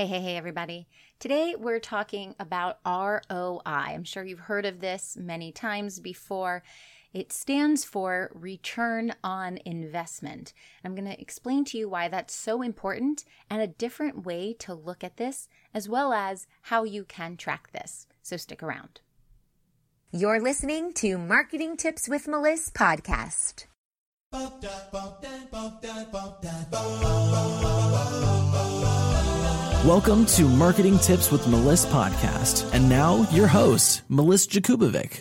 Hey, hey, hey, everybody. Today we're talking about ROI. I'm sure you've heard of this many times before. It stands for Return on Investment. I'm going to explain to you why that's so important and a different way to look at this, as well as how you can track this. So stick around. You're listening to Marketing Tips with Melissa podcast. Welcome to Marketing Tips with Melissa podcast. And now your host, Melissa Jakubovic.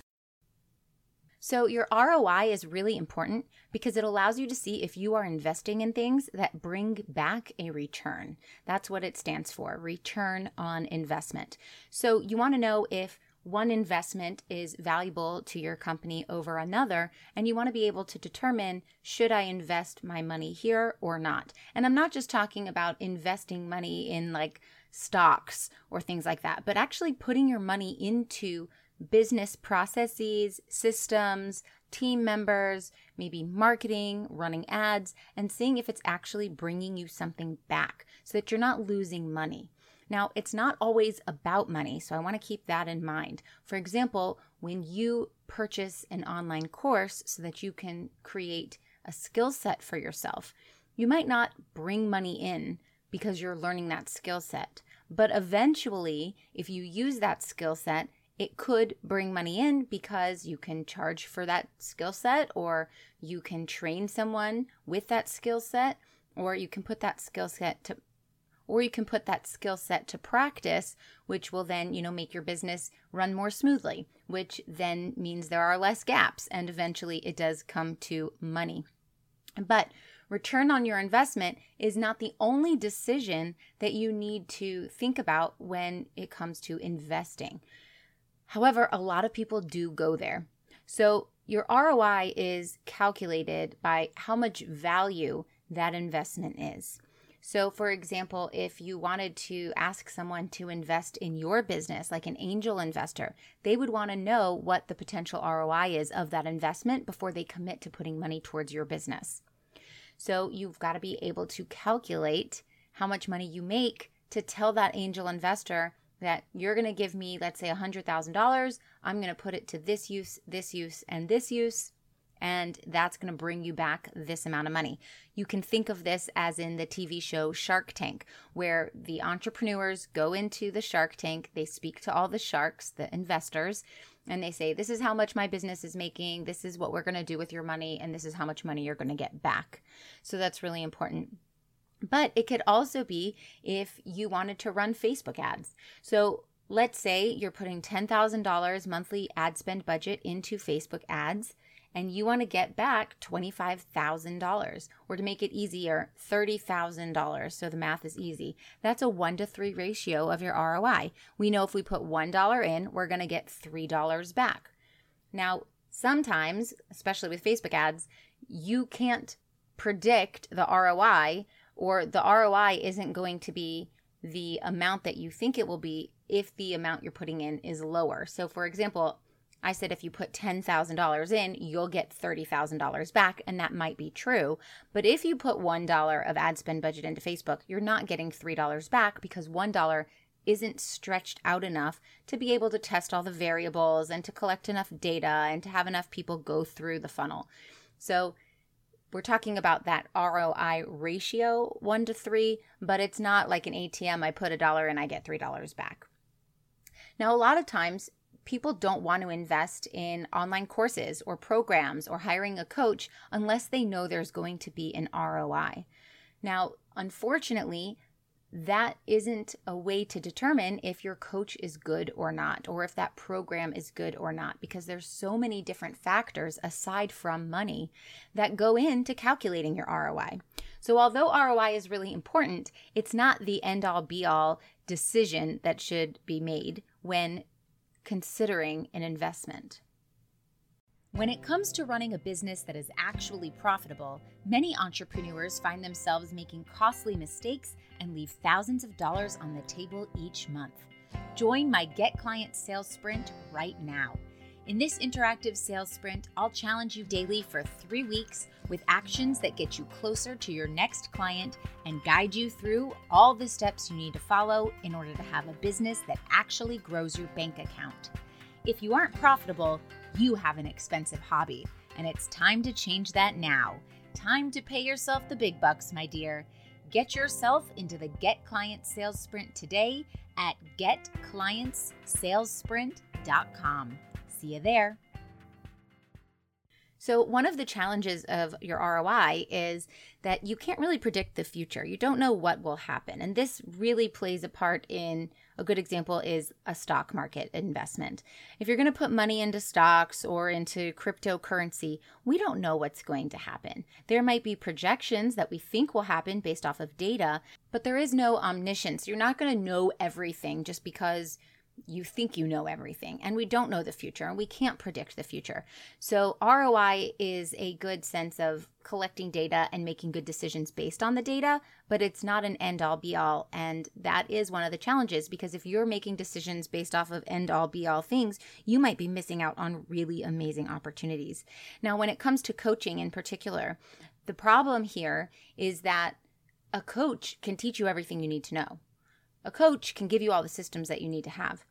So, your ROI is really important because it allows you to see if you are investing in things that bring back a return. That's what it stands for return on investment. So, you want to know if one investment is valuable to your company over another, and you want to be able to determine should I invest my money here or not. And I'm not just talking about investing money in like stocks or things like that, but actually putting your money into business processes, systems, team members, maybe marketing, running ads, and seeing if it's actually bringing you something back so that you're not losing money. Now, it's not always about money, so I want to keep that in mind. For example, when you purchase an online course so that you can create a skill set for yourself, you might not bring money in because you're learning that skill set. But eventually, if you use that skill set, it could bring money in because you can charge for that skill set, or you can train someone with that skill set, or you can put that skill set to or you can put that skill set to practice which will then you know make your business run more smoothly which then means there are less gaps and eventually it does come to money. But return on your investment is not the only decision that you need to think about when it comes to investing. However a lot of people do go there. So your ROI is calculated by how much value that investment is. So, for example, if you wanted to ask someone to invest in your business, like an angel investor, they would want to know what the potential ROI is of that investment before they commit to putting money towards your business. So, you've got to be able to calculate how much money you make to tell that angel investor that you're going to give me, let's say, $100,000. I'm going to put it to this use, this use, and this use and that's going to bring you back this amount of money. You can think of this as in the TV show Shark Tank, where the entrepreneurs go into the Shark Tank, they speak to all the sharks, the investors, and they say, This is how much my business is making, this is what we're going to do with your money, and this is how much money you're going to get back. So that's really important. But it could also be if you wanted to run Facebook ads. So let's say you're putting $10,000 monthly ad spend budget into Facebook ads and you want to get back $25,000 or to make it easier, $30,000. So the math is easy. That's a one to three ratio of your ROI. We know if we put $1 in, we're going to get $3 back. Now, sometimes, especially with Facebook ads, you can't predict the ROI or the ROI isn't going to be the amount that you think it will be if the amount you're putting in is lower. So, for example, I said if you put $10,000 in, you'll get $30,000 back, and that might be true. But if you put $1 of ad spend budget into Facebook, you're not getting $3 back because $1 isn't stretched out enough to be able to test all the variables and to collect enough data and to have enough people go through the funnel. So, we're talking about that ROI ratio, one to three, but it's not like an ATM. I put a dollar and I get $3 back. Now, a lot of times people don't want to invest in online courses or programs or hiring a coach unless they know there's going to be an ROI. Now, unfortunately, that isn't a way to determine if your coach is good or not or if that program is good or not because there's so many different factors aside from money that go into calculating your ROI. So although ROI is really important, it's not the end all be all decision that should be made when considering an investment. When it comes to running a business that is actually profitable, many entrepreneurs find themselves making costly mistakes and leave thousands of dollars on the table each month. Join my Get Client Sales Sprint right now. In this interactive sales sprint, I'll challenge you daily for three weeks with actions that get you closer to your next client and guide you through all the steps you need to follow in order to have a business that actually grows your bank account. If you aren't profitable, you have an expensive hobby, and it's time to change that now. Time to pay yourself the big bucks, my dear. Get yourself into the Get Clients Sales Sprint today at getclientssalesprint.com. See you there. So, one of the challenges of your ROI is that you can't really predict the future. You don't know what will happen. And this really plays a part in a good example is a stock market investment. If you're going to put money into stocks or into cryptocurrency, we don't know what's going to happen. There might be projections that we think will happen based off of data, but there is no omniscience. You're not going to know everything just because you think you know everything and we don't know the future and we can't predict the future. So ROI is a good sense of collecting data and making good decisions based on the data, but it's not an end all be all and that is one of the challenges because if you're making decisions based off of end all be all things, you might be missing out on really amazing opportunities. Now when it comes to coaching in particular, the problem here is that a coach can teach you everything you need to know. A coach can give you all the systems that you need to have.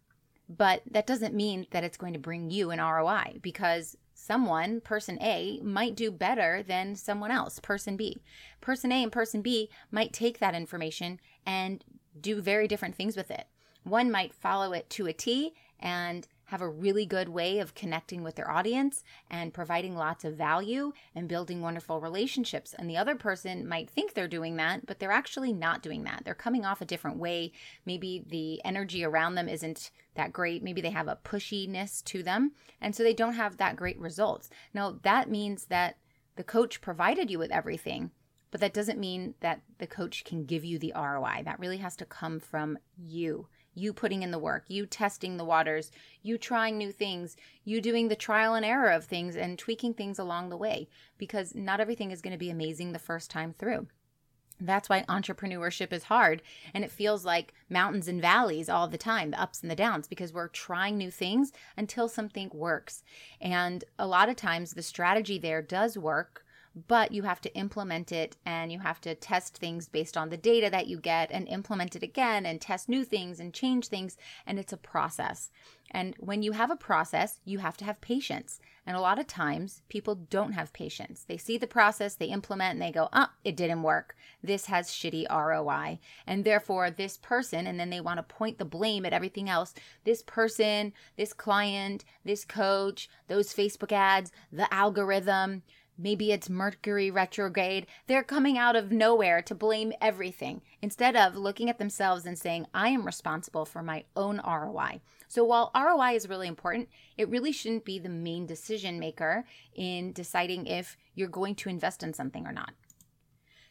But that doesn't mean that it's going to bring you an ROI because someone, person A, might do better than someone else, person B. Person A and person B might take that information and do very different things with it. One might follow it to a T and have a really good way of connecting with their audience and providing lots of value and building wonderful relationships. And the other person might think they're doing that, but they're actually not doing that. They're coming off a different way. Maybe the energy around them isn't that great. Maybe they have a pushiness to them. And so they don't have that great results. Now, that means that the coach provided you with everything, but that doesn't mean that the coach can give you the ROI. That really has to come from you you putting in the work, you testing the waters, you trying new things, you doing the trial and error of things and tweaking things along the way because not everything is going to be amazing the first time through. That's why entrepreneurship is hard and it feels like mountains and valleys all the time, the ups and the downs, because we're trying new things until something works. And a lot of times the strategy there does work, but you have to implement it and you have to test things based on the data that you get and implement it again and test new things and change things. And it's a process. And when you have a process, you have to have patience. And a lot of times people don't have patience. They see the process, they implement, and they go, oh, it didn't work. This has shitty ROI. And therefore, this person, and then they want to point the blame at everything else this person, this client, this coach, those Facebook ads, the algorithm Maybe it's Mercury retrograde. They're coming out of nowhere to blame everything instead of looking at themselves and saying, I am responsible for my own ROI. So while ROI is really important, it really shouldn't be the main decision maker in deciding if you're going to invest in something or not.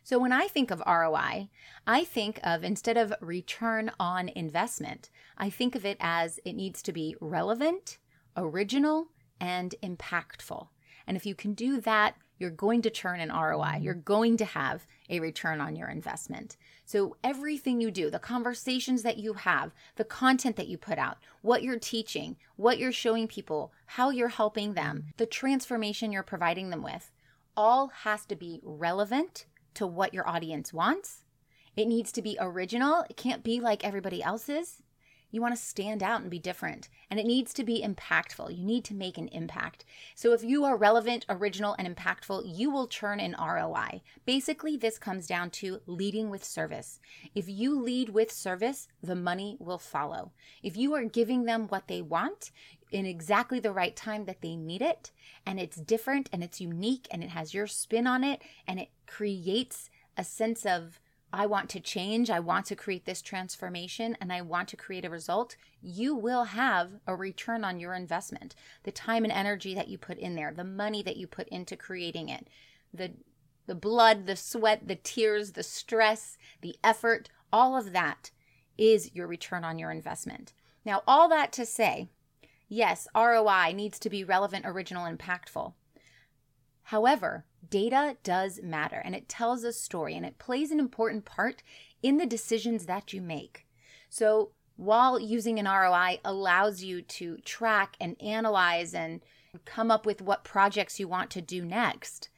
So when I think of ROI, I think of instead of return on investment, I think of it as it needs to be relevant, original, and impactful. And if you can do that, you're going to turn an ROI. Mm-hmm. You're going to have a return on your investment. So, everything you do, the conversations that you have, the content that you put out, what you're teaching, what you're showing people, how you're helping them, the transformation you're providing them with, all has to be relevant to what your audience wants. It needs to be original. It can't be like everybody else's. You want to stand out and be different. And it needs to be impactful. You need to make an impact. So if you are relevant, original, and impactful, you will churn an ROI. Basically, this comes down to leading with service. If you lead with service, the money will follow. If you are giving them what they want, in exactly the right time that they need it, and it's different and it's unique and it has your spin on it, and it creates a sense of I want to change, I want to create this transformation, and I want to create a result, you will have a return on your investment. The time and energy that you put in there, the money that you put into creating it, the the blood, the sweat, the tears, the stress, the effort, all of that is your return on your investment. Now, all that to say, yes, ROI needs to be relevant, original, impactful. However, data does matter and it tells a story and it plays an important part in the decisions that you make. So, while using an ROI allows you to track and analyze and come up with what projects you want to do next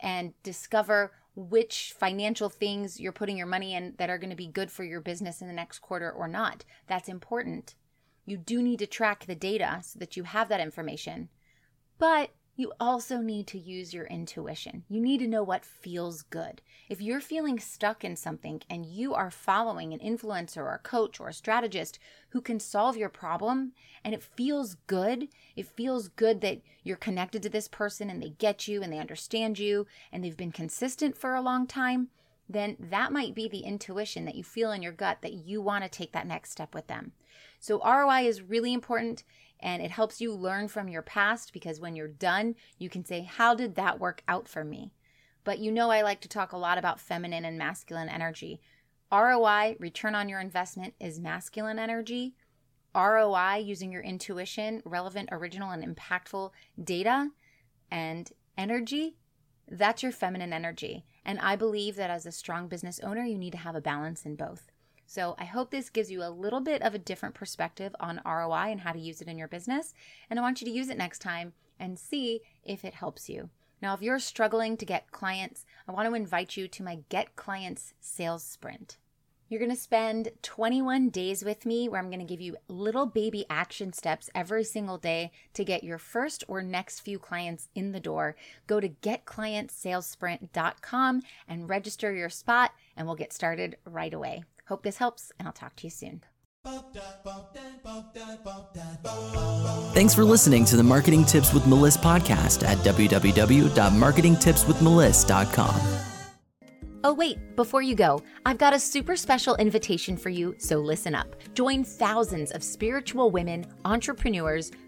and discover which financial things you're putting your money in that are going to be good for your business in the next quarter or not. That's important. You do need to track the data so that you have that information. But you also need to use your intuition. You need to know what feels good. If you're feeling stuck in something and you are following an influencer or a coach or a strategist who can solve your problem and it feels good, it feels good that you're connected to this person and they get you and they understand you and they've been consistent for a long time, then that might be the intuition that you feel in your gut that you want to take that next step with them. So, ROI is really important and it helps you learn from your past because when you're done, you can say, How did that work out for me? But you know, I like to talk a lot about feminine and masculine energy. ROI, return on your investment, is masculine energy. ROI, using your intuition, relevant, original, and impactful data and energy, that's your feminine energy. And I believe that as a strong business owner, you need to have a balance in both. So I hope this gives you a little bit of a different perspective on ROI and how to use it in your business. And I want you to use it next time and see if it helps you. Now, if you're struggling to get clients, I want to invite you to my Get Clients Sales Sprint. You're going to spend 21 days with me where I'm going to give you little baby action steps every single day to get your first or next few clients in the door. Go to getclientsalesprint.com and register your spot, and we'll get started right away. Hope this helps, and I'll talk to you soon. Thanks for listening to the Marketing Tips with Melissa podcast at www.marketingtipswithmeliss.com. Oh, wait, before you go, I've got a super special invitation for you, so listen up. Join thousands of spiritual women, entrepreneurs,